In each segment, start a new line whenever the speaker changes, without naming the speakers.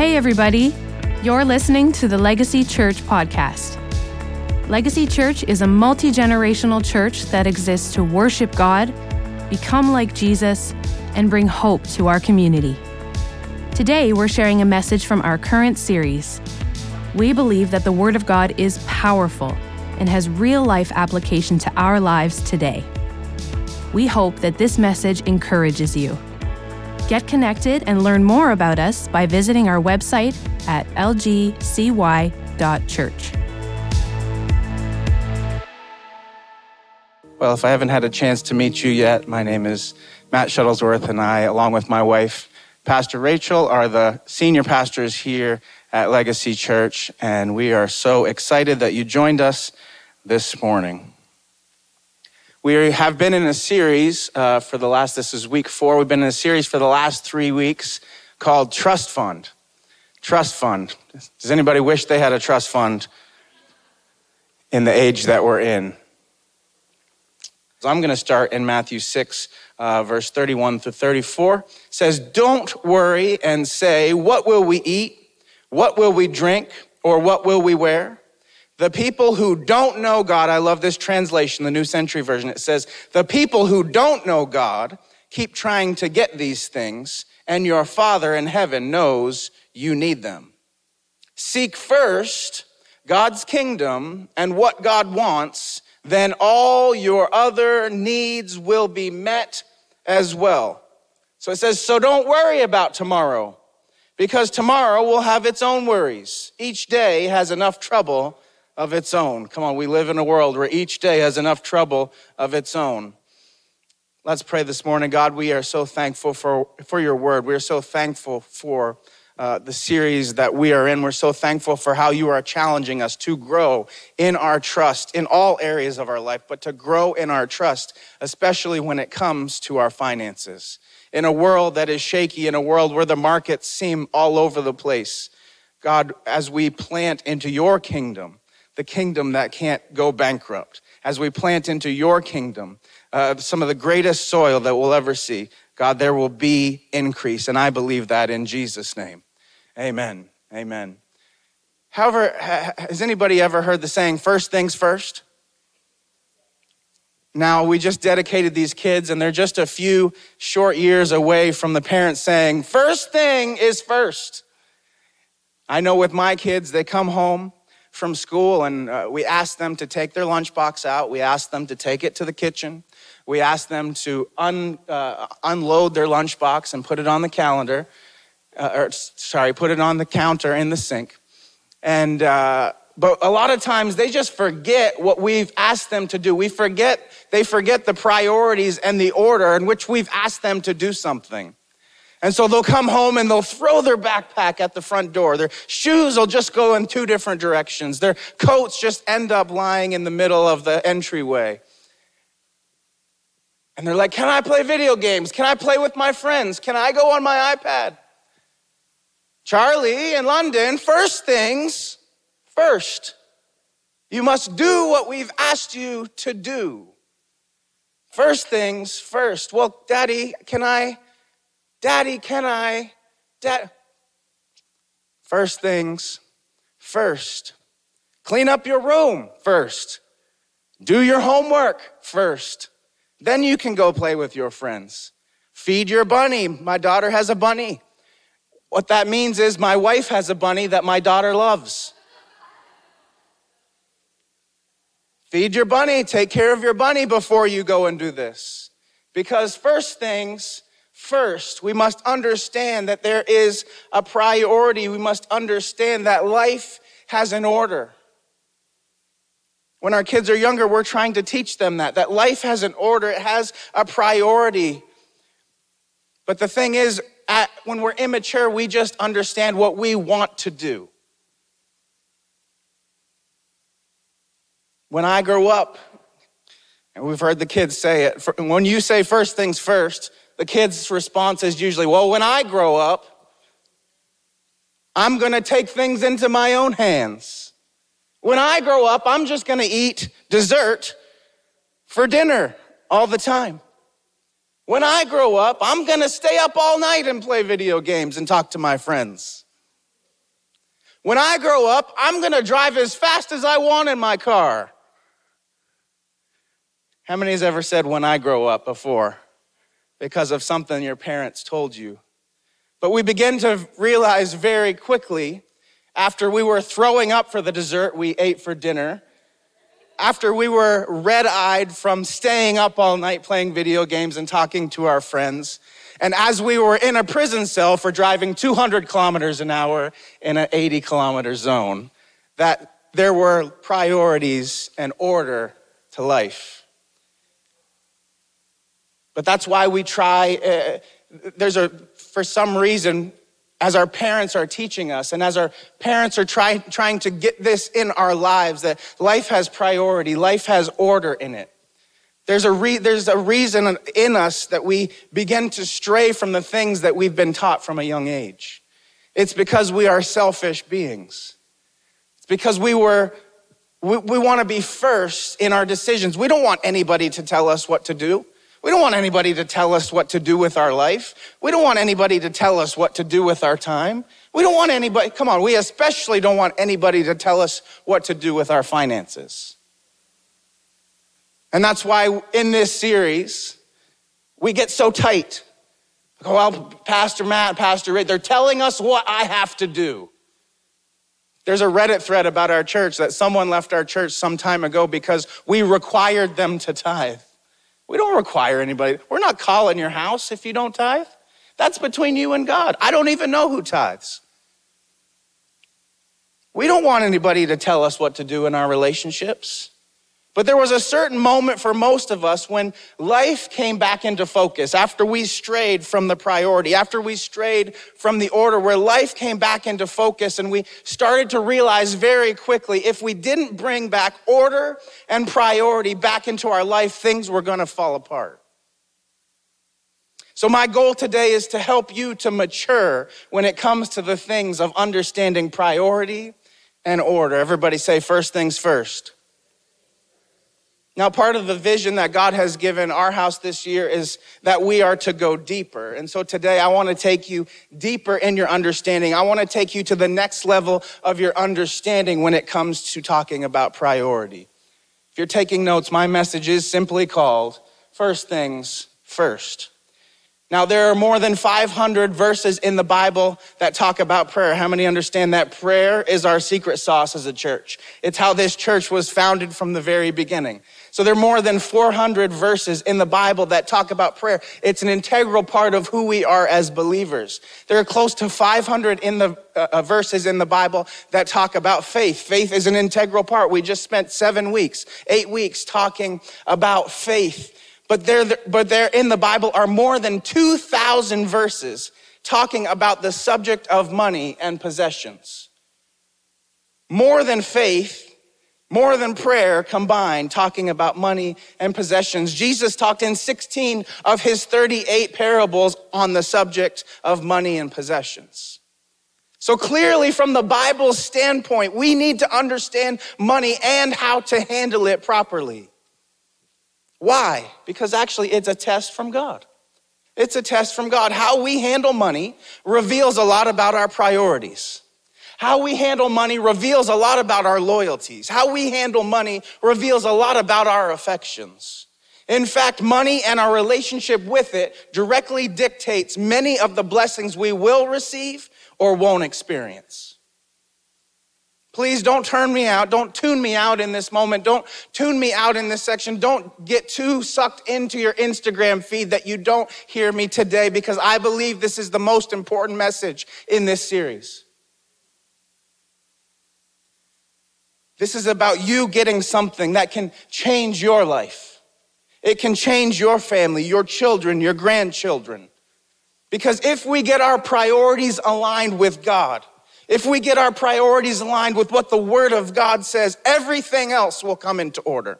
Hey, everybody. You're listening to the Legacy Church podcast. Legacy Church is a multi generational church that exists to worship God, become like Jesus, and bring hope to our community. Today, we're sharing a message from our current series. We believe that the Word of God is powerful and has real life application to our lives today. We hope that this message encourages you. Get connected and learn more about us by visiting our website at lgcy.church.
Well, if I haven't had a chance to meet you yet, my name is Matt Shuttlesworth, and I, along with my wife, Pastor Rachel, are the senior pastors here at Legacy Church, and we are so excited that you joined us this morning. We have been in a series uh, for the last, this is week four, we've been in a series for the last three weeks called Trust Fund. Trust Fund. Does anybody wish they had a trust fund in the age that we're in? So I'm going to start in Matthew 6, uh, verse 31 through 34. It says, Don't worry and say, What will we eat? What will we drink? Or what will we wear? The people who don't know God, I love this translation, the New Century Version. It says, The people who don't know God keep trying to get these things, and your Father in heaven knows you need them. Seek first God's kingdom and what God wants, then all your other needs will be met as well. So it says, So don't worry about tomorrow, because tomorrow will have its own worries. Each day has enough trouble of its own. Come on, we live in a world where each day has enough trouble of its own. Let's pray this morning. God, we are so thankful for, for your word. We are so thankful for uh, the series that we are in. We're so thankful for how you are challenging us to grow in our trust in all areas of our life, but to grow in our trust, especially when it comes to our finances. In a world that is shaky, in a world where the markets seem all over the place, God, as we plant into your kingdom, the kingdom that can't go bankrupt. As we plant into your kingdom, uh, some of the greatest soil that we'll ever see, God, there will be increase. And I believe that in Jesus' name. Amen. Amen. However, has anybody ever heard the saying, first things first? Now, we just dedicated these kids, and they're just a few short years away from the parents saying, first thing is first. I know with my kids, they come home from school and uh, we asked them to take their lunchbox out. We asked them to take it to the kitchen. We asked them to un, uh, unload their lunchbox and put it on the calendar, uh, or sorry, put it on the counter in the sink. And, uh, but a lot of times they just forget what we've asked them to do. We forget, they forget the priorities and the order in which we've asked them to do something. And so they'll come home and they'll throw their backpack at the front door. Their shoes will just go in two different directions. Their coats just end up lying in the middle of the entryway. And they're like, Can I play video games? Can I play with my friends? Can I go on my iPad? Charlie in London, first things first. You must do what we've asked you to do. First things first. Well, Daddy, can I? Daddy, can I? Dad. First things first. Clean up your room first. Do your homework first. Then you can go play with your friends. Feed your bunny. My daughter has a bunny. What that means is my wife has a bunny that my daughter loves. Feed your bunny, take care of your bunny before you go and do this. Because first things First, we must understand that there is a priority. We must understand that life has an order. When our kids are younger, we're trying to teach them that, that life has an order, it has a priority. But the thing is, at, when we're immature, we just understand what we want to do. When I grow up, and we've heard the kids say it, when you say first things first, the kid's response is usually, Well, when I grow up, I'm gonna take things into my own hands. When I grow up, I'm just gonna eat dessert for dinner all the time. When I grow up, I'm gonna stay up all night and play video games and talk to my friends. When I grow up, I'm going to drive as fast as I want in my car. How many has ever said, when I grow up before? Because of something your parents told you. But we begin to realize very quickly after we were throwing up for the dessert we ate for dinner, after we were red eyed from staying up all night playing video games and talking to our friends, and as we were in a prison cell for driving 200 kilometers an hour in an 80 kilometer zone, that there were priorities and order to life. But that's why we try, uh, there's a, for some reason, as our parents are teaching us and as our parents are try, trying to get this in our lives, that life has priority, life has order in it. There's a, re, there's a reason in us that we begin to stray from the things that we've been taught from a young age. It's because we are selfish beings. It's because we were, we, we want to be first in our decisions. We don't want anybody to tell us what to do. We don't want anybody to tell us what to do with our life. We don't want anybody to tell us what to do with our time. We don't want anybody, come on, we especially don't want anybody to tell us what to do with our finances. And that's why in this series, we get so tight. Go, well, Pastor Matt, Pastor Rick, they're telling us what I have to do. There's a Reddit thread about our church that someone left our church some time ago because we required them to tithe. We don't require anybody. We're not calling your house if you don't tithe. That's between you and God. I don't even know who tithes. We don't want anybody to tell us what to do in our relationships. But there was a certain moment for most of us when life came back into focus after we strayed from the priority, after we strayed from the order, where life came back into focus and we started to realize very quickly if we didn't bring back order and priority back into our life, things were gonna fall apart. So, my goal today is to help you to mature when it comes to the things of understanding priority and order. Everybody say, first things first. Now, part of the vision that God has given our house this year is that we are to go deeper. And so today I want to take you deeper in your understanding. I want to take you to the next level of your understanding when it comes to talking about priority. If you're taking notes, my message is simply called First Things First. Now, there are more than 500 verses in the Bible that talk about prayer. How many understand that prayer is our secret sauce as a church? It's how this church was founded from the very beginning. So there are more than 400 verses in the Bible that talk about prayer. It's an integral part of who we are as believers. There are close to 500 in the uh, uh, verses in the Bible that talk about faith. Faith is an integral part. We just spent seven weeks, eight weeks talking about faith. But there, but there in the Bible are more than 2,000 verses talking about the subject of money and possessions. More than faith, more than prayer combined, talking about money and possessions. Jesus talked in 16 of his 38 parables on the subject of money and possessions. So clearly, from the Bible's standpoint, we need to understand money and how to handle it properly. Why? Because actually, it's a test from God. It's a test from God. How we handle money reveals a lot about our priorities. How we handle money reveals a lot about our loyalties. How we handle money reveals a lot about our affections. In fact, money and our relationship with it directly dictates many of the blessings we will receive or won't experience. Please don't turn me out. Don't tune me out in this moment. Don't tune me out in this section. Don't get too sucked into your Instagram feed that you don't hear me today because I believe this is the most important message in this series. This is about you getting something that can change your life. It can change your family, your children, your grandchildren. Because if we get our priorities aligned with God, if we get our priorities aligned with what the Word of God says, everything else will come into order.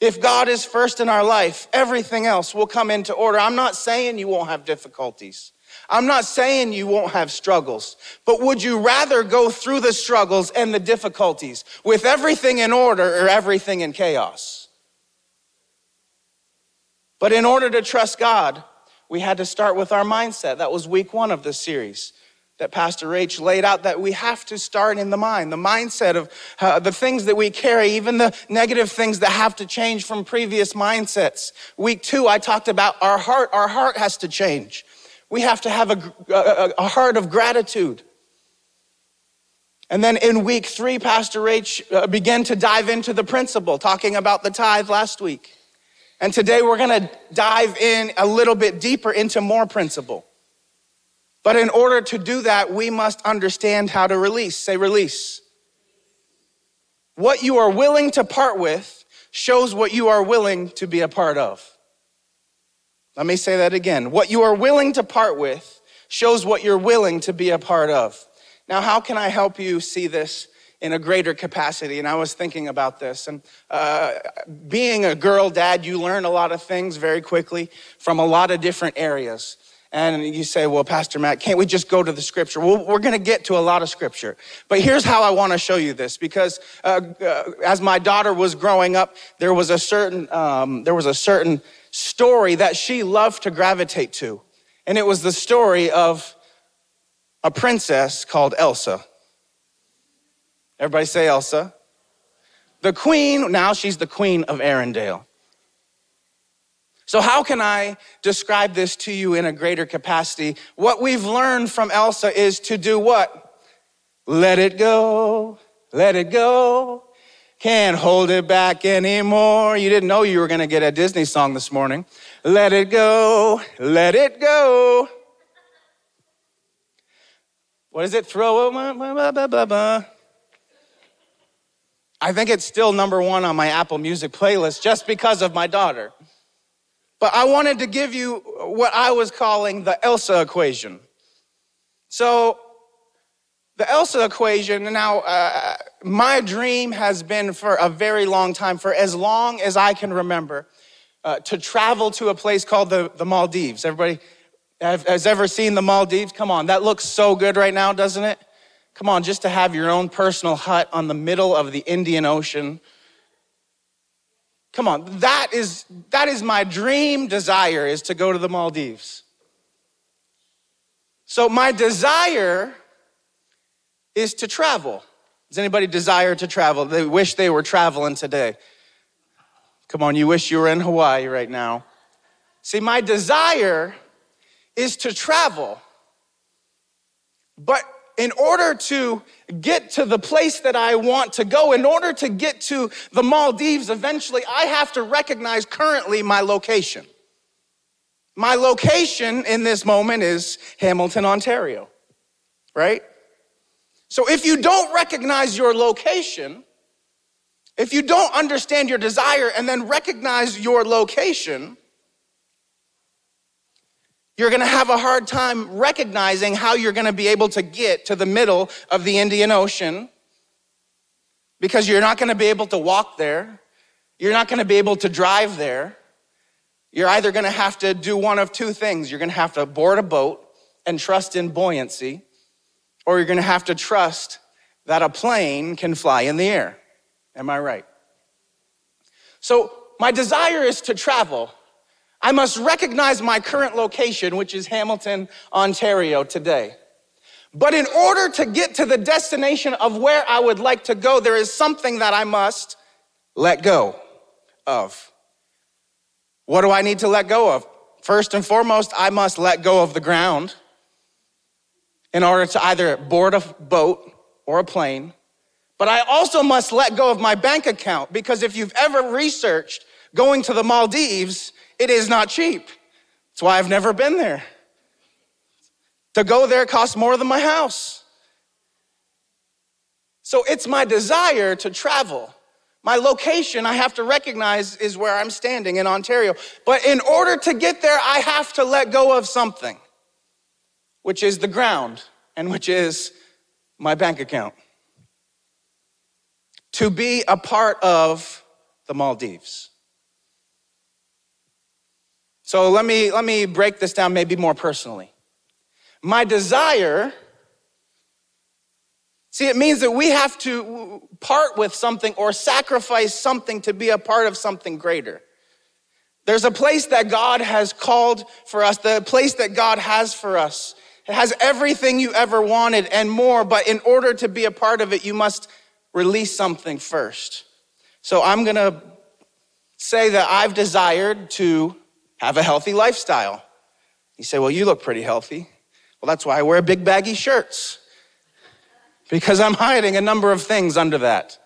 If God is first in our life, everything else will come into order. I'm not saying you won't have difficulties. I'm not saying you won't have struggles, but would you rather go through the struggles and the difficulties with everything in order or everything in chaos? But in order to trust God, we had to start with our mindset. That was week one of this series. that Pastor Rach laid out that we have to start in the mind, the mindset of uh, the things that we carry, even the negative things that have to change from previous mindsets. Week two, I talked about our heart. Our heart has to change. We have to have a, a, a heart of gratitude. And then in week three, Pastor Rach uh, began to dive into the principle, talking about the tithe last week. And today we're going to dive in a little bit deeper into more principle. But in order to do that, we must understand how to release. Say, release. What you are willing to part with shows what you are willing to be a part of. Let me say that again. What you are willing to part with shows what you're willing to be a part of. Now, how can I help you see this in a greater capacity? And I was thinking about this. And uh, being a girl dad, you learn a lot of things very quickly from a lot of different areas. And you say, well, Pastor Matt, can't we just go to the scripture? Well, we're going to get to a lot of scripture. But here's how I want to show you this because uh, uh, as my daughter was growing up, there was a certain, um, there was a certain story that she loved to gravitate to. And it was the story of a princess called Elsa. Everybody say Elsa. The queen, now she's the queen of Arendelle. So, how can I describe this to you in a greater capacity? What we've learned from Elsa is to do what? Let it go, let it go. Can't hold it back anymore. You didn't know you were going to get a Disney song this morning. Let it go, let it go. What is it? Throw it. I think it's still number one on my Apple Music playlist just because of my daughter. But I wanted to give you what I was calling the Elsa equation. So, the Elsa equation, now, uh, my dream has been for a very long time, for as long as I can remember, uh, to travel to a place called the, the Maldives. Everybody have, has ever seen the Maldives? Come on, that looks so good right now, doesn't it? Come on, just to have your own personal hut on the middle of the Indian Ocean Come on, that is, that is my dream desire is to go to the Maldives. So my desire is to travel. Does anybody desire to travel? They wish they were traveling today. Come on, you wish you were in Hawaii right now. See, my desire is to travel. But in order to get to the place that I want to go, in order to get to the Maldives eventually, I have to recognize currently my location. My location in this moment is Hamilton, Ontario, right? So if you don't recognize your location, if you don't understand your desire and then recognize your location, you're to have a hard time recognizing how you're to be able to get to the middle of the Indian Ocean because you're not to be able to walk there. You're not to be able to drive there. You're either to have to do one of two things. You're to have to board a boat and trust in buoyancy, or you're going to have to trust that a plane can fly in the air. Am I right? So, my desire is to travel. I must recognize my current location, which is Hamilton, Ontario today. But in order to get to the destination of where I would like to go, there is something that I must let go of. What do I need to let go of? First and foremost, I must let go of the ground in order to either board a boat or a plane. But I also must let go of my bank account because if you've ever researched going to the Maldives, it is not cheap. That's why I've never been there. To go there costs more than my house. So it's my desire to travel. My location, I have to recognize, is where I'm standing in Ontario. But in order to get there, I have to let go of something, which is the ground and which is my bank account. To be a part of the Maldives. So let me, let me break this down maybe more personally. My desire, see, it means that we have to part with something or sacrifice something to be a part of something greater. There's a place that God has called for us, the place that God has for us It has everything you ever wanted and more, but in order to be a part of it, you must release something first. So I'm gonna say that I've desired to have a healthy lifestyle. You say, Well, you look pretty healthy. Well, that's why I wear big baggy shirts, because I'm hiding a number of things under that.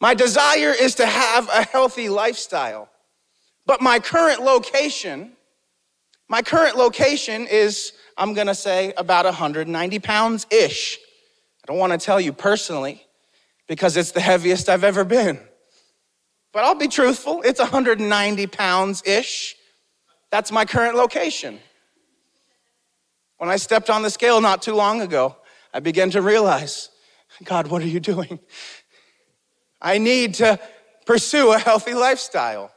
My desire is to have a healthy lifestyle, but my current location, my current location is, I'm gonna say, about 190 pounds ish. I don't wanna tell you personally because it's the heaviest I've ever been. But I'll be truthful, it's 190 pounds ish. That's my current location. When I stepped on the scale not too long ago, I began to realize God, what are you doing? I need to pursue a healthy lifestyle.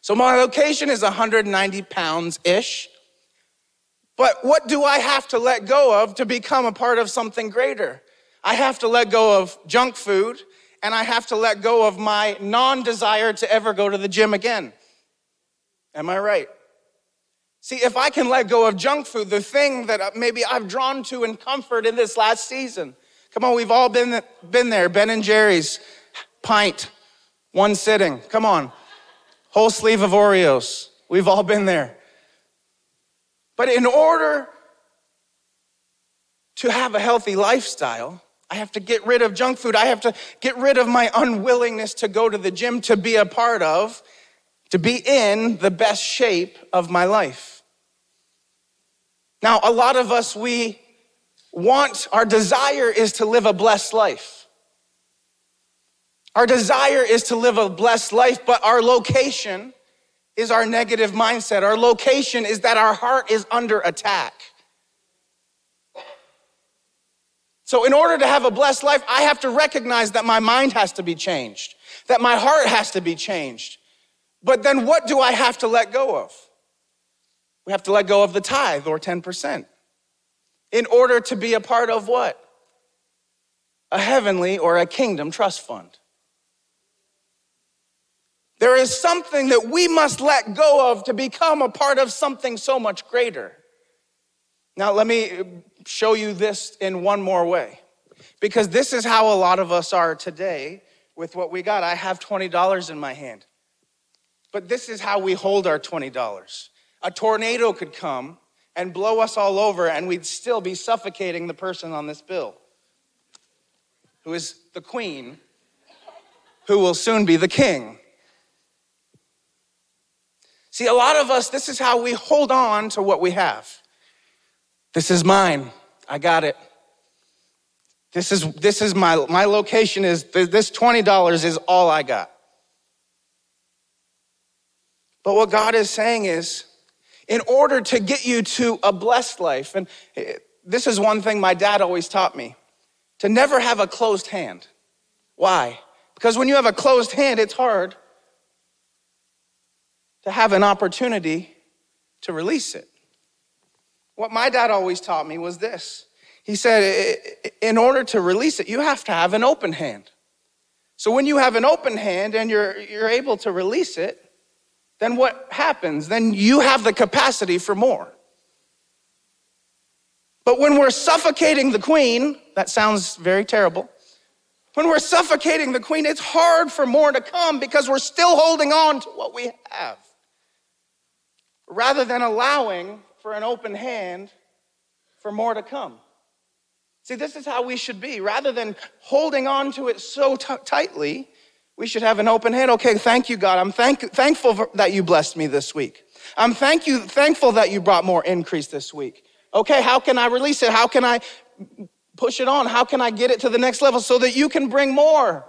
So my location is 190 pounds ish. But what do I have to let go of to become a part of something greater? I have to let go of junk food and I have to let go of my non desire to ever go to the gym again. Am I right? See, if I can let go of junk food, the thing that maybe I've drawn to in comfort in this last season. Come on, we've all been, been there. Ben and Jerry's, pint, one sitting. Come on. Whole sleeve of Oreos. We've all been there. But in order to have a healthy lifestyle, I have to get rid of junk food. I have to get rid of my unwillingness to go to the gym to be a part of, to be in the best shape of my life. Now, a lot of us, we want, our desire is to live a blessed life. Our desire is to live a blessed life, but our location is our negative mindset. Our location is that our heart is under attack. So, in order to have a blessed life, I have to recognize that my mind has to be changed, that my heart has to be changed. But then, what do I have to let go of? We have to let go of the tithe or 10% in order to be a part of what? A heavenly or a kingdom trust fund. There is something that we must let go of to become a part of something so much greater. Now, let me show you this in one more way, because this is how a lot of us are today with what we got. I have $20 in my hand, but this is how we hold our $20 a tornado could come and blow us all over, and we'd still be suffocating the person on this bill, who is the queen, who will soon be the king. See, a lot of us, this is how we hold on to what we have. This is mine. I got it. This is, this is my, my location is, this $20 is all I got. But what God is saying is, in order to get you to a blessed life. And eh, this is one thing my dad always taught me to never have a closed hand. Why? Because when you have a closed hand, it's hard to have an opportunity to release it. What my dad always taught me was this he said, in order to release it, you have to have an open hand. So when you have an open hand and you're, you're able to release it, then what happens? Then you have the capacity for more. But when we're suffocating the queen, that sounds very terrible. When we're suffocating the queen, it's hard for more to come because we're still holding on to what we have. Rather than allowing for an open hand for more to come. See, this is how we should be. Rather than holding on to it so t- tightly, we should have an open hand. Okay, thank you, God. I'm thank, thankful that you blessed me this week. I'm thank you, thankful that you brought more increase this week. Okay, how can I release it? How can I push it on? How can I get it to the next level so that you can bring more?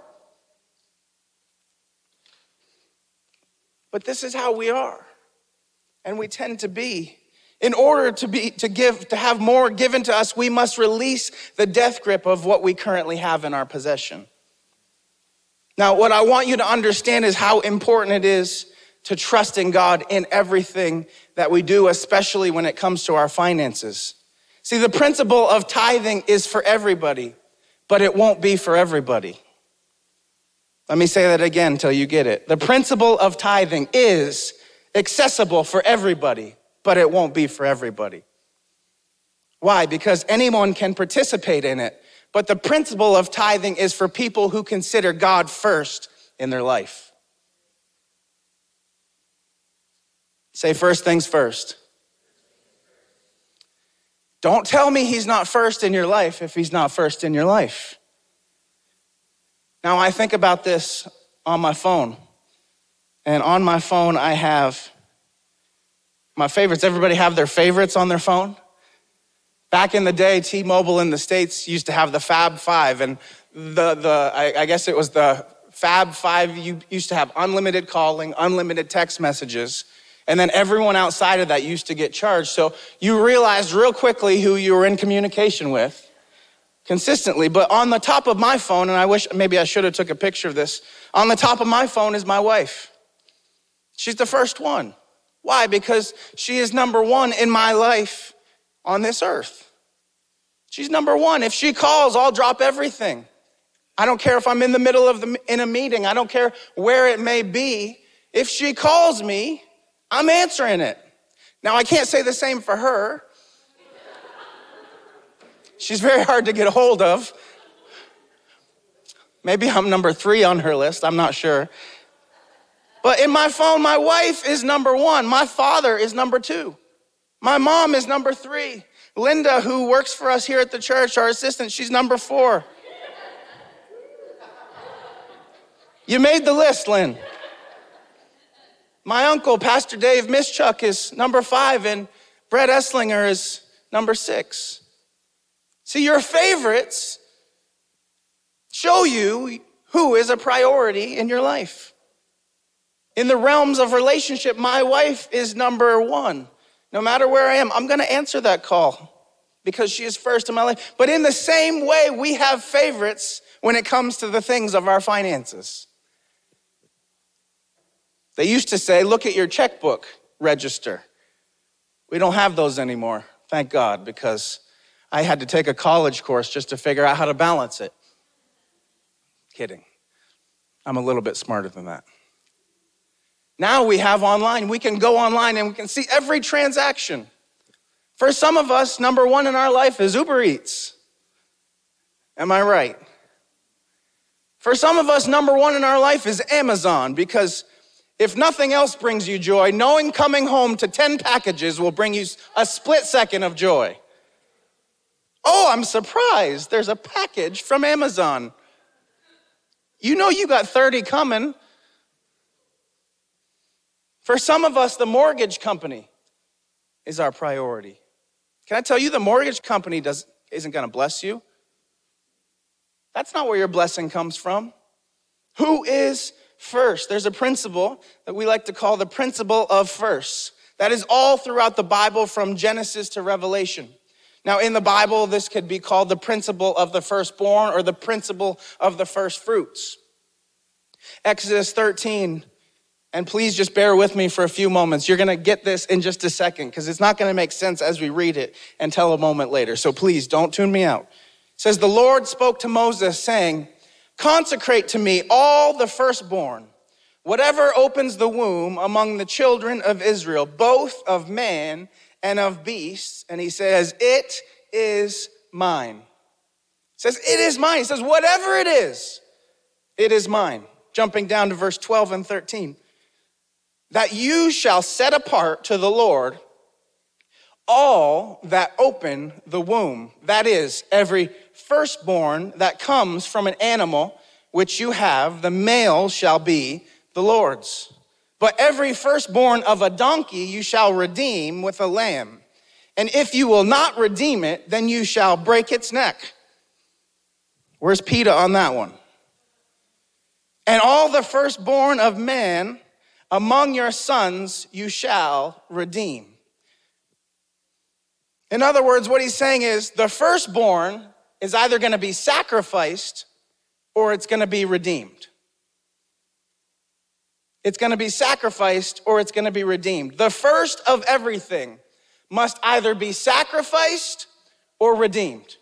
But this is how we are. And we tend to be. In order to be to give to have more given to us, we must release the death grip of what we currently have in our possession. Now, what I want you to understand is how important it is to trust in God in everything that we do, especially when it comes to our finances. See, the principle of tithing is for everybody, but it won't be for everybody. Let me say that again until you get it. The principle of tithing is accessible for everybody, but it won't be for everybody. Why? Because anyone can participate in it. But the principle of tithing is for people who consider God first in their life. Say first things first. Don't tell me he's not first in your life if he's not first in your life. Now, I think about this on my phone. And on my phone, I have my favorites. Everybody have their favorites on their phone? Back in the day, T Mobile in the States used to have the Fab Five. And the, the I, I guess it was the Fab Five, you used to have unlimited calling, unlimited text messages. And then everyone outside of that used to get charged. So you realized real quickly who you were in communication with consistently. But on the top of my phone, and I wish maybe I should have took a picture of this, on the top of my phone is my wife. She's the first one. Why? Because she is number one in my life on this earth. She's number one. If she calls, I'll drop everything. I don't care if I'm in the middle of the, in a meeting. I don't care where it may be. If she calls me, I'm answering it. Now, I can't say the same for her. She's very hard to get a hold of. Maybe I'm number three on her list, I'm not sure. But in my phone, my wife is number one, my father is number two, my mom is number three. Linda, who works for us here at the church, our assistant, she's number four. You made the list, Lynn. My uncle, Pastor Dave Mischuk, is number five, and Brett Esslinger is number six. See, your favorites show you who is a priority in your life. In the realms of relationship, my wife is number one. No matter where I am, I'm gonna answer that call because she is first in my life. But in the same way, we have favorites when it comes to the things of our finances. They used to say, look at your checkbook register. We don't have those anymore, thank God, because I had to take a college course just to figure out how to balance it. Kidding. I'm a little bit smarter than that. Now we have online. We can go online and we can see every transaction. For some of us, number one in our life is Uber Eats. Am I right? For some of us, number one in our life is Amazon because if nothing else brings you joy, knowing coming home to 10 packages will bring you a split second of joy. Oh, I'm surprised. There's a package from Amazon. You know you got 30 coming. For some of us, the mortgage company is our priority. Can I tell you, the mortgage company does, isn't going to bless you? That's not where your blessing comes from. Who is first? There's a principle that we like to call the principle of first. That is all throughout the Bible from Genesis to Revelation. Now, in the Bible, this could be called the principle of the firstborn or the principle of the first fruits. Exodus 13, and please just bear with me for a few moments. You're gonna get this in just a second because it's not gonna make sense as we read it until a moment later. So please don't tune me out. It says, The Lord spoke to Moses, saying, Consecrate to me all the firstborn, whatever opens the womb among the children of Israel, both of man and of beasts. And he says, It is mine. He says, It is mine. He says, Whatever it is, it is mine. Jumping down to verse 12 and 13. That you shall set apart to the Lord all that open the womb. That is, every firstborn that comes from an animal which you have, the male shall be the Lord's. But every firstborn of a donkey you shall redeem with a lamb. And if you will not redeem it, then you shall break its neck. Where's Peter on that one? And all the firstborn of man among your sons you shall redeem. In other words, what he's saying is the firstborn is either going to be sacrificed or it's going to be redeemed. It's going to be sacrificed or it's going to be redeemed. The first of everything must either be sacrificed or redeemed.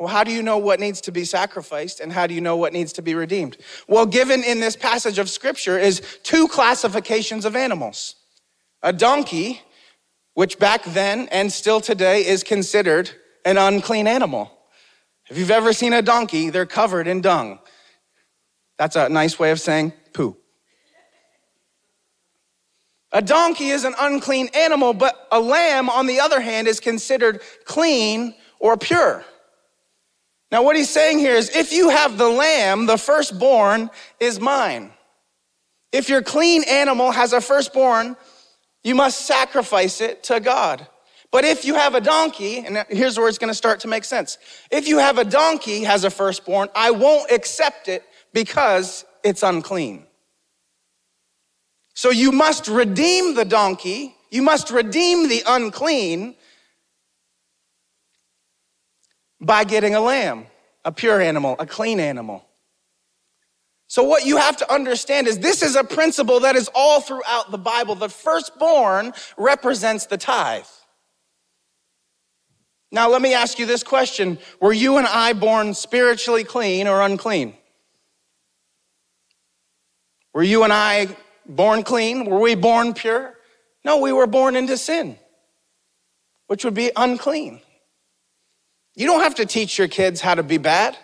Well, how do you know what needs to be sacrificed and how do you know what needs to be redeemed? Well, given in this passage of scripture is two classifications of animals a donkey, which back then and still today is considered an unclean animal. If you've ever seen a donkey, they're covered in dung. That's a nice way of saying poo. A donkey is an unclean animal, but a lamb, on the other hand, is considered clean or pure. Now, what he's saying here is if you have the lamb, the firstborn is mine. If your clean animal has a firstborn, you must sacrifice it to God. But if you have a donkey, and here's where it's going to start to make sense. If you have a donkey has a firstborn, I won't accept it because it's unclean. So you must redeem the donkey, you must redeem the unclean by getting a lamb, a pure animal, a clean animal. So, what you have to understand is this is a principle that is all throughout the Bible. The firstborn represents the tithe. Now, let me ask you this question Were you and I born spiritually clean or unclean? Were you and I born clean? Were we born pure? No, we were born into sin, which would be unclean. You don't have to teach your kids how to be bad,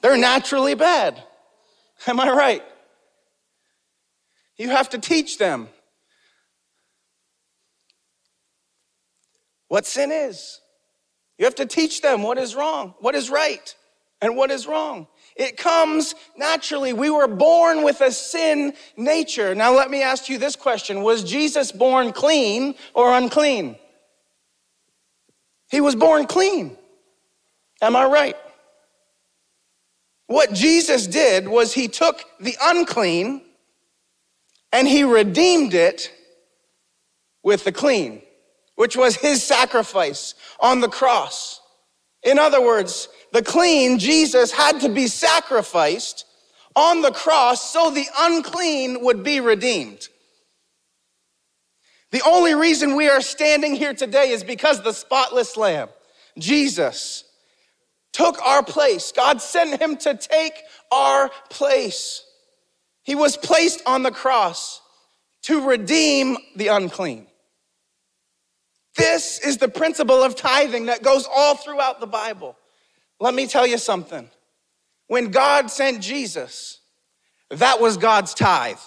they're naturally bad. Am I right? You have to teach them what sin is. You have to teach them what is wrong, what is right, and what is wrong. It comes naturally. We were born with a sin nature. Now, let me ask you this question Was Jesus born clean or unclean? He was born clean. Am I right? What Jesus did was he took the unclean and he redeemed it with the clean, which was his sacrifice on the cross. In other words, the clean, Jesus had to be sacrificed on the cross so the unclean would be redeemed. The only reason we are standing here today is because the spotless lamb, Jesus, took our place. God sent him to take our place. He was placed on the cross to redeem the unclean. This is the principle of tithing that goes all throughout the Bible. Let me tell you something. When God sent Jesus, that was God's tithe.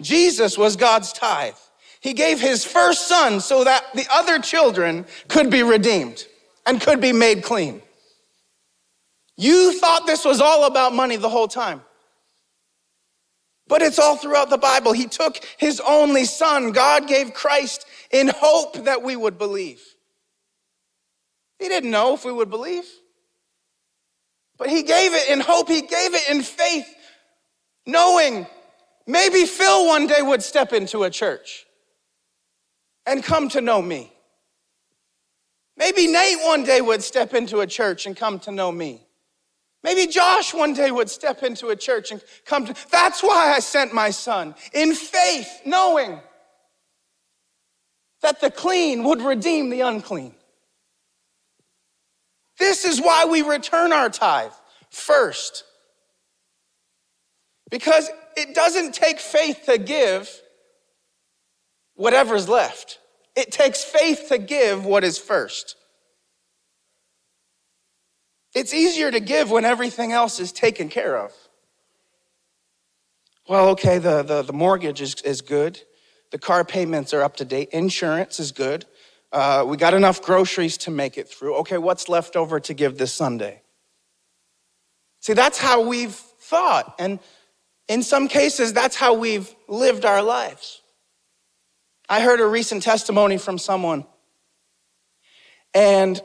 Jesus was God's tithe. He gave his first son so that the other children could be redeemed and could be made clean. You thought this was all about money the whole time. But it's all throughout the Bible. He took his only son. God gave Christ in hope that we would believe. He didn't know if we would believe, but he gave it in hope. He gave it in faith, knowing maybe Phil one day would step into a church and come to know me. Maybe Nate one day would step into a church and come to know me. Maybe Josh one day would step into a church and come to. That's why I sent my son in faith, knowing that the clean would redeem the unclean. This is why we return our tithe first. Because it doesn't take faith to give whatever's left, it takes faith to give what is first. It's easier to give when everything else is taken care of. Well, okay, the, the, the mortgage is, is good. The car payments are up to date. Insurance is good. Uh, we got enough groceries to make it through. Okay, what's left over to give this Sunday? See, that's how we've thought. And in some cases, that's how we've lived our lives. I heard a recent testimony from someone, and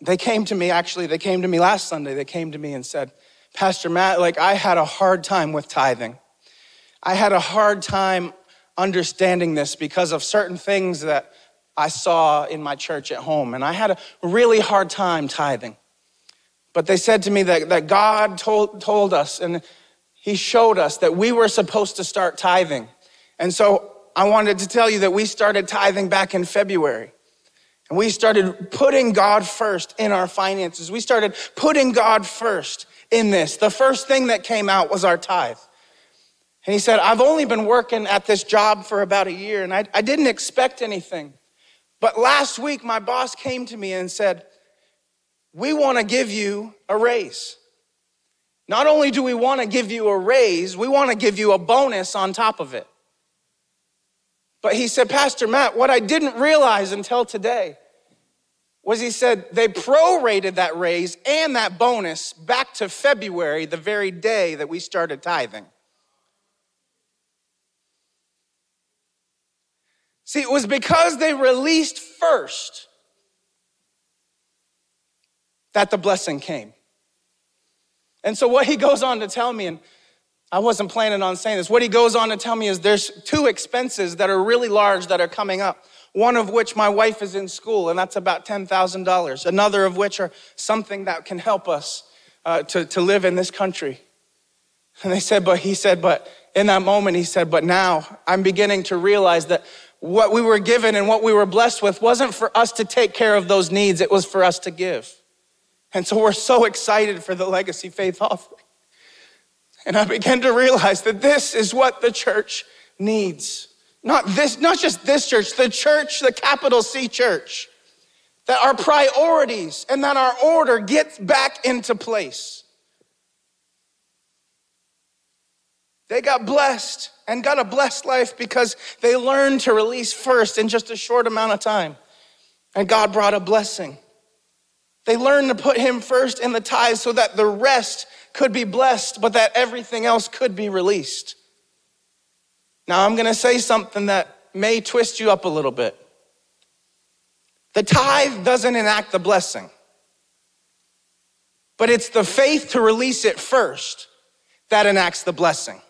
they came to me, actually, they came to me last Sunday. They came to me and said, Pastor Matt, like I had a hard time with tithing. I had a hard time understanding this because of certain things that I saw in my church at home. And I had a really hard time tithing. But they said to me that, that God told, told us and He showed us that we were supposed to start tithing. And so I wanted to tell you that we started tithing back in February. And we started putting God first in our finances. We started putting God first in this. The first thing that came out was our tithe. And he said, I've only been working at this job for about a year and I, I didn't expect anything. But last week, my boss came to me and said, We want to give you a raise. Not only do we want to give you a raise, we want to give you a bonus on top of it. But he said, Pastor Matt, what I didn't realize until today was he said they prorated that raise and that bonus back to February, the very day that we started tithing. See, it was because they released first that the blessing came. And so, what he goes on to tell me, and I wasn't planning on saying this, what he goes on to tell me is there's two expenses that are really large that are coming up. One of which my wife is in school, and that's about $10,000. Another of which are something that can help us uh, to, to live in this country. And they said, but he said, but in that moment, he said, but now I'm beginning to realize that what we were given and what we were blessed with wasn't for us to take care of those needs, it was for us to give. And so we're so excited for the legacy faith offering. And I began to realize that this is what the church needs. Not this, not just this church, the church, the capital C church. That our priorities and that our order gets back into place. They got blessed and got a blessed life because they learned to release first in just a short amount of time. And God brought a blessing. They learned to put him first in the tithes so that the rest could be blessed, but that everything else could be released. Now, I'm going to say something that may twist you up a little bit. The tithe doesn't enact the blessing, but it's the faith to release it first that enacts the blessing.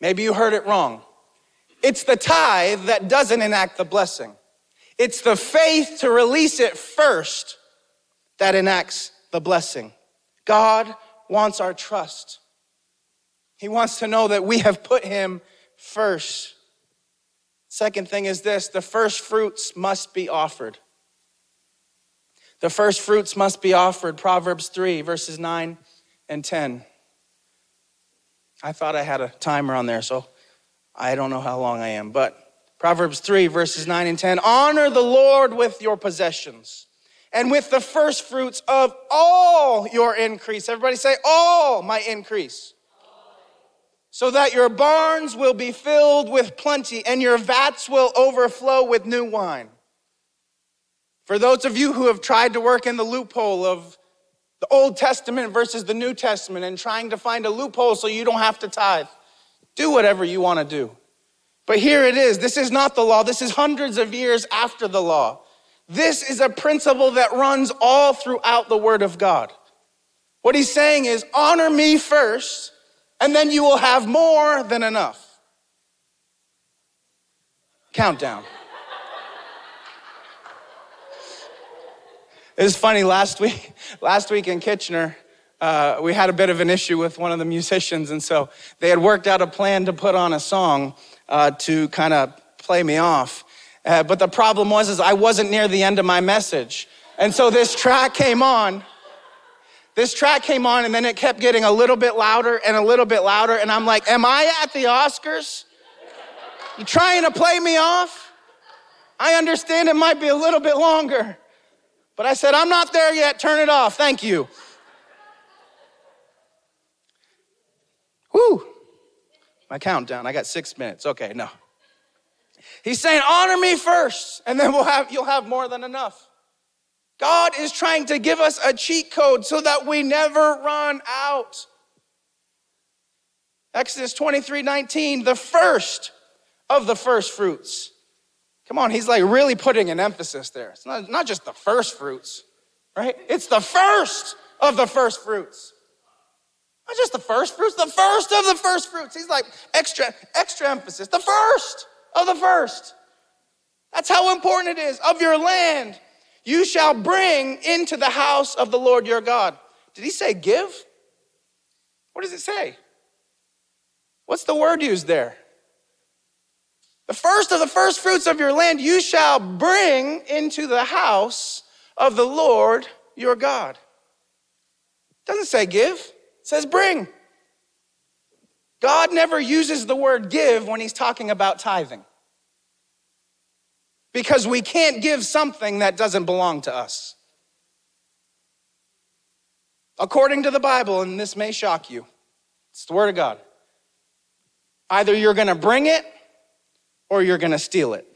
Maybe you heard it wrong. It's the tithe that doesn't enact the blessing. It's the faith to release it first that enacts the blessing. God wants our trust. He wants to know that we have put him first. Second thing is this the first fruits must be offered. The first fruits must be offered. Proverbs 3, verses 9 and 10. I thought I had a timer on there, so I don't know how long I am, but Proverbs 3, verses 9 and 10 Honor the Lord with your possessions and with the first fruits of all your increase. Everybody say, All my increase. So that your barns will be filled with plenty and your vats will overflow with new wine. For those of you who have tried to work in the loophole of the Old Testament versus the New Testament and trying to find a loophole so you don't have to tithe, do whatever you want to do. But here it is. This is not the law. This is hundreds of years after the law. This is a principle that runs all throughout the Word of God. What he's saying is honor me first, and then you will have more than enough. Countdown. It was funny last week, last week in Kitchener, uh, we had a bit of an issue with one of the musicians, and so they had worked out a plan to put on a song uh, to kind of play me off. Uh, but the problem was is I wasn't near the end of my message. And so this track came on. This track came on and then it kept getting a little bit louder and a little bit louder. And I'm like, am I at the Oscars? You trying to play me off? I understand it might be a little bit longer. But I said, I'm not there yet. Turn it off. Thank you. Whoo my countdown. I got six minutes. Okay, no. He's saying, honor me first, and then we'll have, you'll have more than enough. God is trying to give us a cheat code so that we never run out. Exodus 23 19, the first of the first fruits. Come on, he's like really putting an emphasis there. It's not, not just the first fruits, right? It's the first of the first fruits. Not just the first fruits, the first of the first fruits. He's like extra, extra emphasis. The first of the first. That's how important it is. Of your land, you shall bring into the house of the Lord your God. Did he say give? What does it say? What's the word used there? The first of the first fruits of your land you shall bring into the house of the Lord your God. It doesn't say give it says bring. God never uses the word give when he's talking about tithing. Because we can't give something that doesn't belong to us. According to the Bible, and this may shock you, it's the Word of God. Either you're gonna bring it or you're gonna steal it.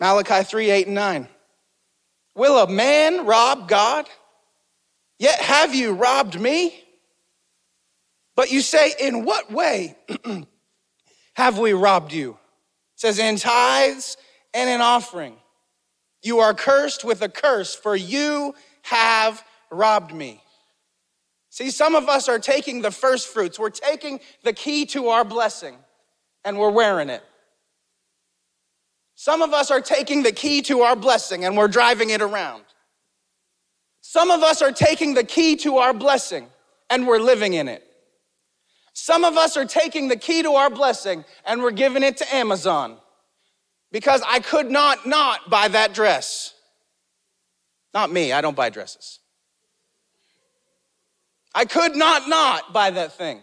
Malachi 3 8 and 9. Will a man rob God? Yet have you robbed me? But you say, In what way have we robbed you? It says, In tithes and in offering. You are cursed with a curse, for you have robbed me. See, some of us are taking the first fruits, we're taking the key to our blessing, and we're wearing it. Some of us are taking the key to our blessing and we're driving it around. Some of us are taking the key to our blessing and we're living in it. Some of us are taking the key to our blessing and we're giving it to Amazon because I could not not buy that dress. Not me, I don't buy dresses. I could not not buy that thing.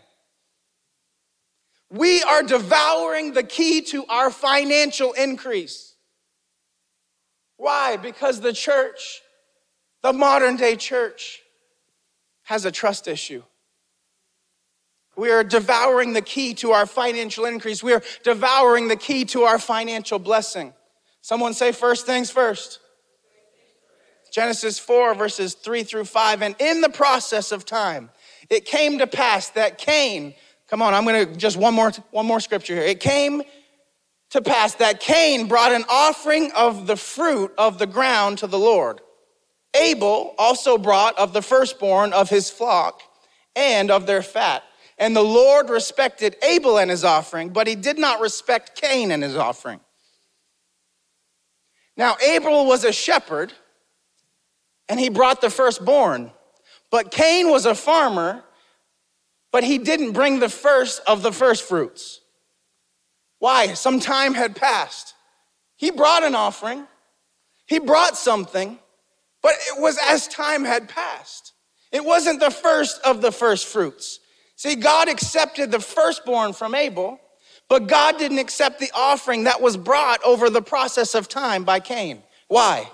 We are devouring the key to our financial increase. Why? Because the church, the modern day church, has a trust issue. We are devouring the key to our financial increase. We are devouring the key to our financial blessing. Someone say, first things first. Genesis 4, verses 3 through 5. And in the process of time, it came to pass that Cain, Come on, I'm gonna just one more, one more scripture here. It came to pass that Cain brought an offering of the fruit of the ground to the Lord. Abel also brought of the firstborn of his flock and of their fat. And the Lord respected Abel and his offering, but he did not respect Cain and his offering. Now, Abel was a shepherd, and he brought the firstborn, but Cain was a farmer but he didn't bring the first of the firstfruits. Why? Some time had passed. He brought an offering, he brought something, but it was as time had passed. It wasn't the first of the first fruits. See, God accepted the firstborn from Abel, but God didn't accept the offering that was brought over the process of time by Cain. Why?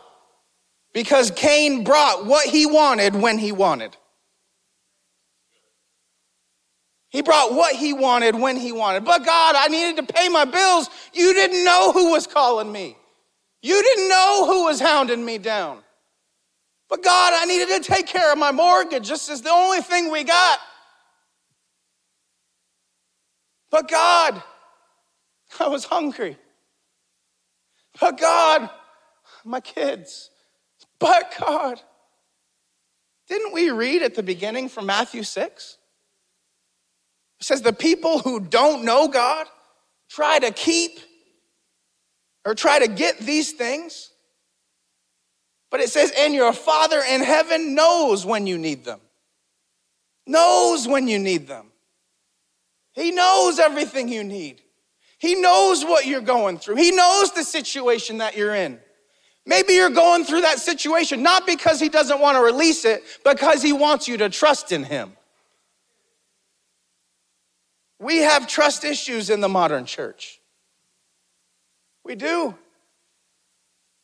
Because Cain brought what he wanted when he wanted. He brought what he wanted when he wanted. But God, I needed to pay my bills. You didn't know who was calling me. You didn't know who was hounding me down. But God, I needed to take care of my mortgage. This is the only thing we got. But God, I was hungry. But God, my kids. But God, didn't we read at the beginning from Matthew 6? It says the people who don't know God try to keep or try to get these things. But it says, and your Father in heaven knows when you need them. Knows when you need them. He knows everything you need. He knows what you're going through. He knows the situation that you're in. Maybe you're going through that situation not because he doesn't want to release it, because he wants you to trust in him. We have trust issues in the modern church. We do.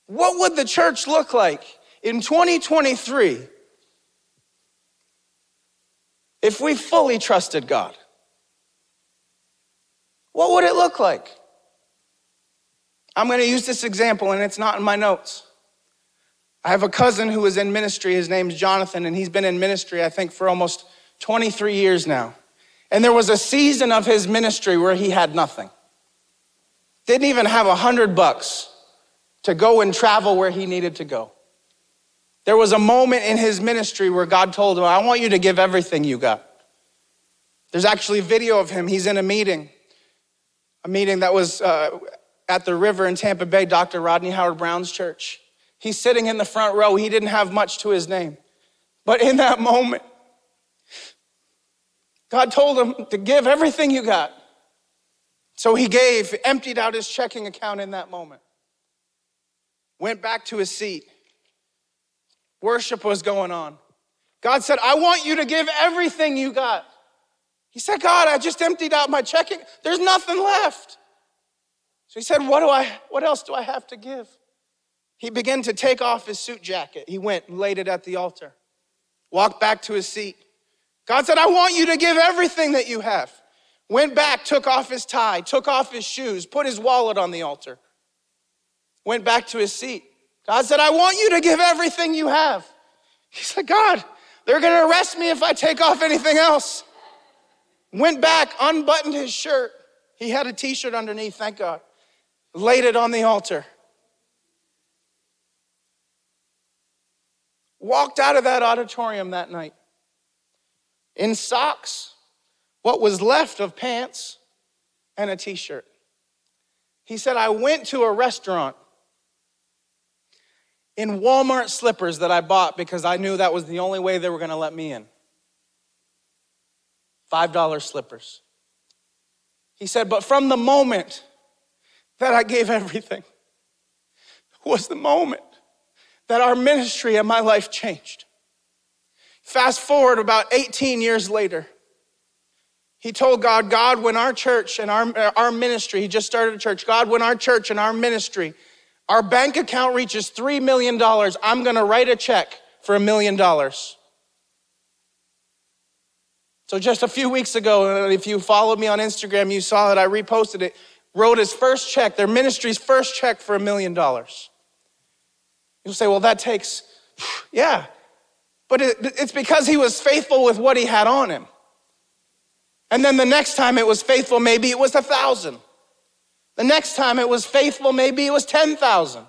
What would the church look like in 2023 if we fully trusted God? What would it look like? I'm going to use this example, and it's not in my notes. I have a cousin who is in ministry. His name's Jonathan, and he's been in ministry, I think, for almost 23 years now. And there was a season of his ministry where he had nothing. Didn't even have a hundred bucks to go and travel where he needed to go. There was a moment in his ministry where God told him, I want you to give everything you got. There's actually video of him. He's in a meeting, a meeting that was uh, at the river in Tampa Bay, Dr. Rodney Howard-Browne's church. He's sitting in the front row. He didn't have much to his name. But in that moment, God told him to give everything you got. So he gave, emptied out his checking account in that moment, went back to his seat. Worship was going on. God said, I want you to give everything you got. He said, God, I just emptied out my checking. There's nothing left. So he said, What do I, what else do I have to give? He began to take off his suit jacket. He went and laid it at the altar, walked back to his seat. God said, I want you to give everything that you have. Went back, took off his tie, took off his shoes, put his wallet on the altar, went back to his seat. God said, I want you to give everything you have. He said, God, they're gonna arrest me if I take off anything else. Went back, unbuttoned his shirt. He had a t shirt underneath, thank God. Laid it on the altar. Walked out of that auditorium that night in socks, what was left of pants, and a t shirt. He said, I went to a restaurant in Walmart slippers that I bought because I knew that was the only way they were going to let me in. $5 slippers. He said, but from the moment that I gave everything was the moment that our ministry and my life changed. Fast forward about 18 years later, he told God, God, when our church and our, our ministry, he just started a church, God, when our church and our ministry, our bank account reaches $3 million, I'm gonna write a check for a million dollars. So just a few weeks ago, if you followed me on Instagram, you saw that I reposted it, wrote his first check, their ministry's first check for a million dollars. You'll say, well, that takes, yeah, but it, it's because he was faithful with what he had on him. And then the next time it was faithful, maybe it was a thousand. The next time it was faithful, maybe it was 10,000.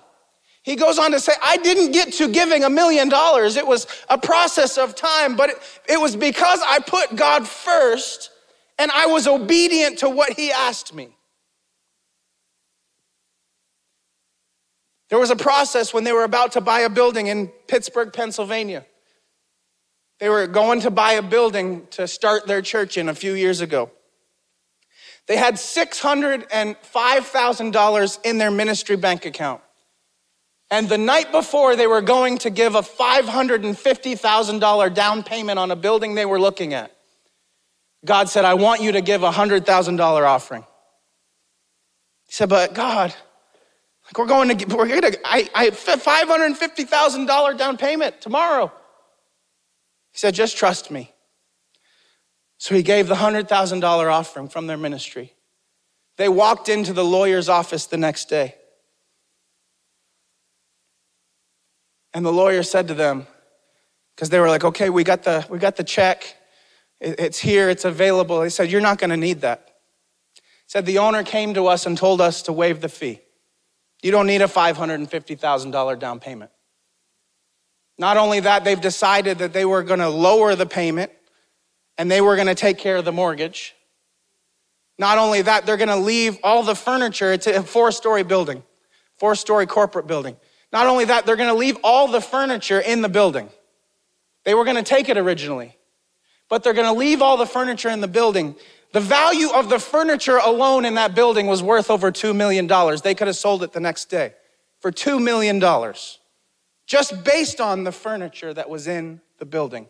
He goes on to say, I didn't get to giving a million dollars. It was a process of time, but it, it, was because I put God first and I was obedient to what He asked me. There was a process when they were about to buy a building in Pittsburgh, Pennsylvania. They were going to buy a building to start their church in a few years ago. They had $605,000 in their ministry bank account. And the night before, they were going to give a $550,000 down payment on a building they were looking at. God said, I want you to give a $100,000 offering. He said, But God, like we're going to, we're going to, I, I $550,000 down payment tomorrow. He said, Just trust me. So he gave the $100,000 offering from their ministry. They walked into the lawyer's office the next day. And the lawyer said to them, because they were like, okay, we got the, we got the check. It's here, it's available. He said, You're not gonna need that. He said, The owner came to us and told us to waive the fee. You don't need a $550,000 down payment. Not only that, they've decided that they were gonna lower the payment and they were gonna take care of the mortgage. Not only that, they're gonna leave all the furniture, it's a four story building, four story corporate building. Not only that, they're gonna leave all the furniture in the building. They were gonna take it originally, but they're gonna leave all the furniture in the building. The value of the furniture alone in that building was worth over $2 million. They could have sold it the next day for $2 million, just based on the furniture that was in the building.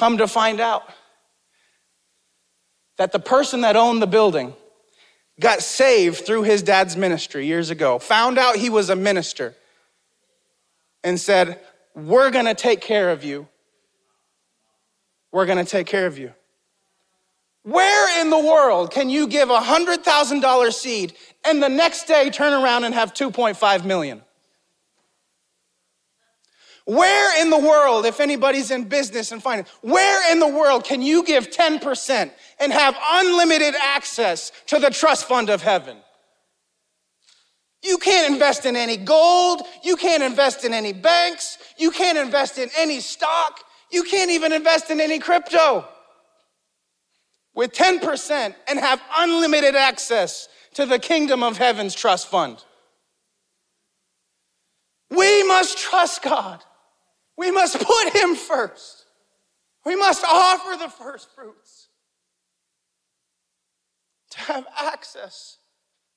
Come to find out that the person that owned the building got saved through his dad's ministry years ago, found out he was a minister, and said, We're gonna take care of you. We're gonna take care of you. Where in the world can you give a $100,000 seed and the next day turn around and have 2.5 million? Where in the world, if anybody's in business and finance, where in the world can you give 10% and have unlimited access to the trust fund of heaven? You can't invest in any gold. You can't invest in any banks. You can't invest in any stock. You can't even invest in any crypto. With 10% and have unlimited access to the kingdom of heaven's trust fund. We must trust God. We must put him first. We must offer the first fruits to have access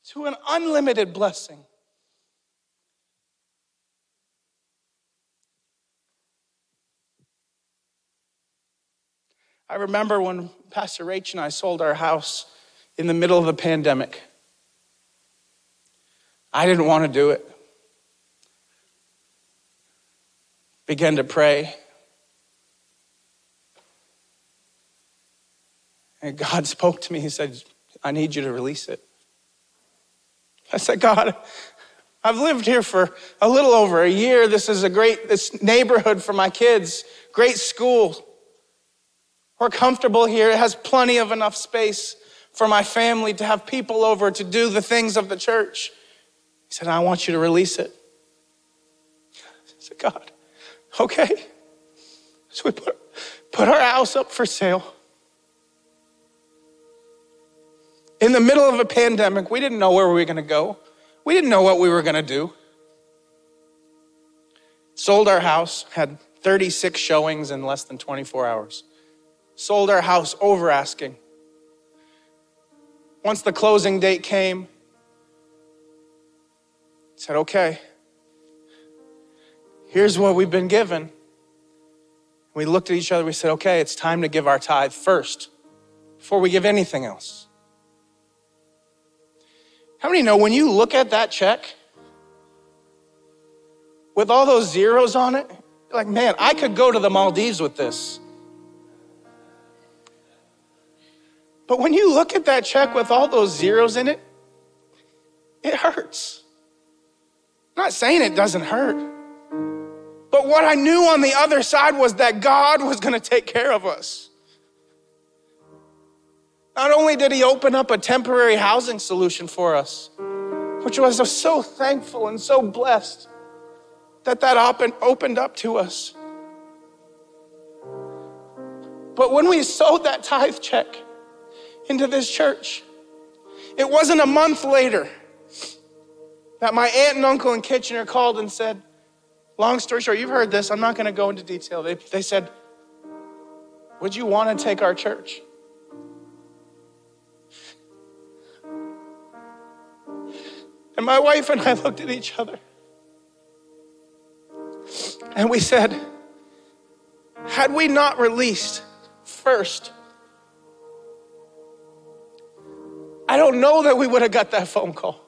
to an unlimited blessing. I remember when Pastor Rach and I sold our house in the middle of the pandemic. I didn't want to do it. Began to pray. And God spoke to me. He said, I need you to release it. I said, God, I've lived here for a little over a year. This is a great this neighborhood for my kids, great school. We're comfortable here. It has plenty of enough space for my family to have people over to do the things of the church. He said, I want you to release it. I said, God, okay. So we put, put our house up for sale. In the middle of a pandemic, we didn't know where we were going to go. We didn't know what we were going to do. Sold our house, had 36 showings in less than 24 hours. Sold our house over asking. Once the closing date came, said, okay, here's what we've been given. We looked at each other, we said, okay, it's time to give our tithe first before we give anything else. How many know when you look at that check with all those zeros on it, like, man, I could go to the Maldives with this. But when you look at that check with all those zeros in it, it hurts. I'm not saying it doesn't hurt. But what I knew on the other side was that God was going to take care of us. Not only did he open up a temporary housing solution for us, which was so thankful and so blessed that that opened up to us. But when we sowed that tithe check into this church, it wasn't a month later that my aunt and uncle in Kitchener called and said, Long story short, you've heard this, I'm not going to go into detail. They, they said, Would you want to take our church? And my wife and I looked at each other and we said, had we not released first, I don't know that we would have got that phone call.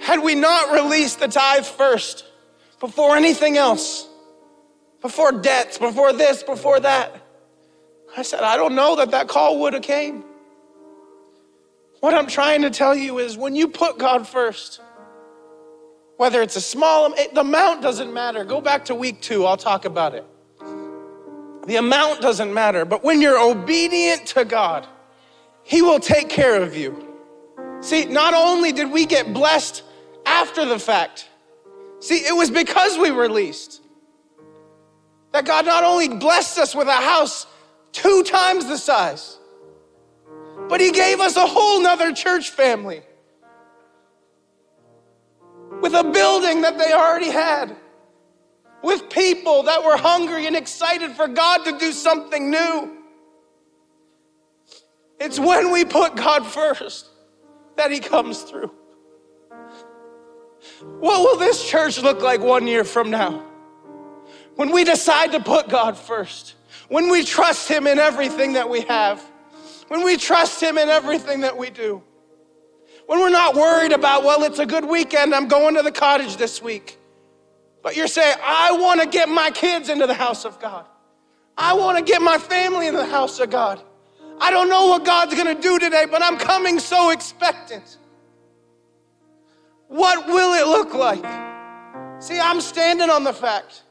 Had we not released the tithe first, before anything else, before debts, before this, before that, I said, I don't know that that call would have came. What I'm trying to tell you is when you put God first, whether it's a small, the amount doesn't matter. Go back to week two, I'll talk about it. The amount doesn't matter, but when you're obedient to God, He will take care of you. See, not only did we get blessed after the fact, see, it was because we released that God not only blessed us with a house two times the size, but he gave us a whole nother church family with a building that they already had, with people that were hungry and excited for God to do something new. It's when we put God first that he comes through. What will this church look like one year from now? When we decide to put God first, when we trust him in everything that we have when we trust Him in everything that we do, when we're not worried about, well, it's a good weekend, I'm going to the cottage this week. But you're saying, I want to get my kids into the house of God. I want to get my family into the house of God. I don't know what God's going to do today, but I'm coming so expectant. What will it look like? See, I'm standing on the fact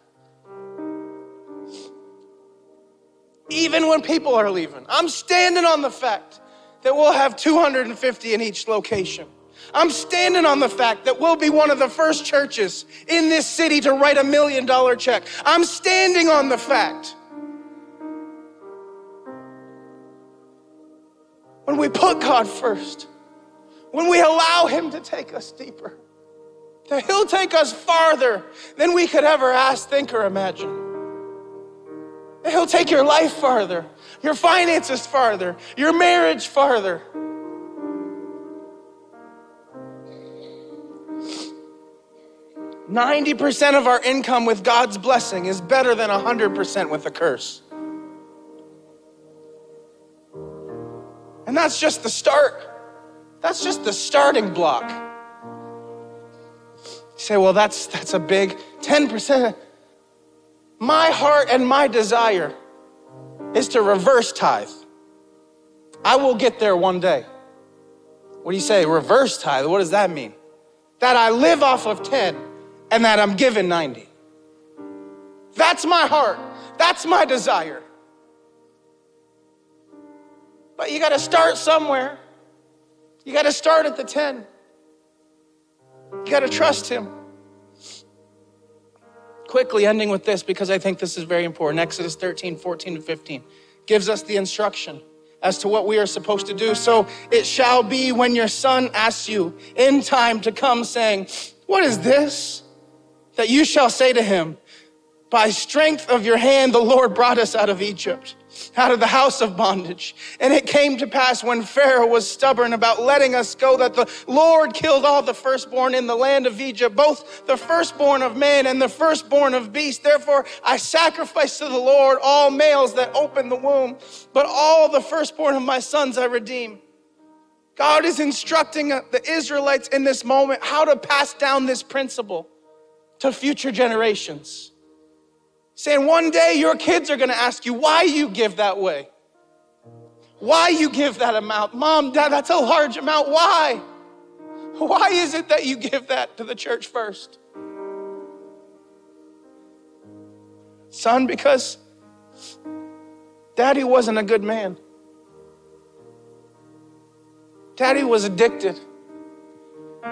even when people are leaving. I'm standing on the fact that we'll have 250 in each location. I'm standing on the fact that we'll be one of the first churches in this city to write a million dollar check. I'm standing on the fact. When we put God first, when we allow Him to take us deeper, that He'll take us farther than we could ever ask, think, or imagine. That He'll take your life farther, your finances farther, your marriage farther. Ninety percent of our income with God's blessing is better than hundred percent with a curse. And that's just the start. That's just the starting block. You say, well, that's, that's a big 10%. My heart and my desire is to reverse tithe. I will get there one day. What do you say? Reverse tithe. What does that mean? That I live off of 10 and that I'm given 90. That's my heart. That's my desire. But you got to start somewhere. You got to start at the 10. You got to trust Him. Quickly ending with this because I think this is very important. Exodus 13, 14, and 15 gives us the instruction as to what we are supposed to do. So it shall be when your son asks you in time to come, saying, What is this? That you shall say to him, By strength of your hand, the Lord brought us out of Egypt out of the house of bondage. And it came to pass when Pharaoh was stubborn about letting us go that the Lord killed all the firstborn in the land of Egypt, both the firstborn of man and the firstborn of beast. Therefore, I sacrifice to the Lord all males that open the womb, but all the firstborn of my sons I redeem. God is instructing the Israelites in this moment how to pass down this principle to future generations. Saying one day your kids are gonna ask you why you give that way. Why you give that amount. Mom, dad, that's a large amount. Why? Why is it that you give that to the church first? Son, because daddy wasn't a good man. Daddy was addicted.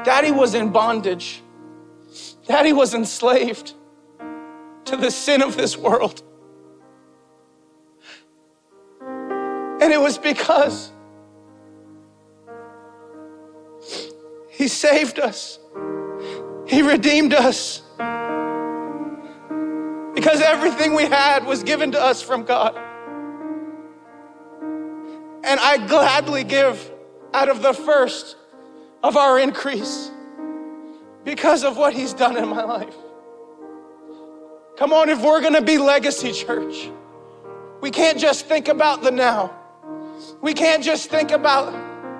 Daddy was in bondage. Daddy was enslaved to the sin of this world. And it was because He saved us, He redeemed us. Because everything we had was given to us from God. And I gladly give out of the first of our increase because of what He's done in my life. Come on, if we're gonna be legacy church, we can't just think about the now. We can't just think about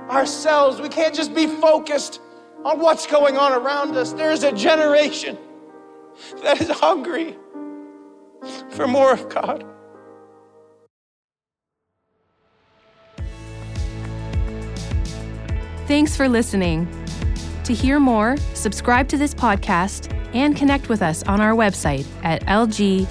ourselves. We can't just be focused on what's going on around us. There's a generation that is hungry for more of God.
Thanks for listening. To hear more, subscribe to this podcast and connect with us on our website at lgcy.church.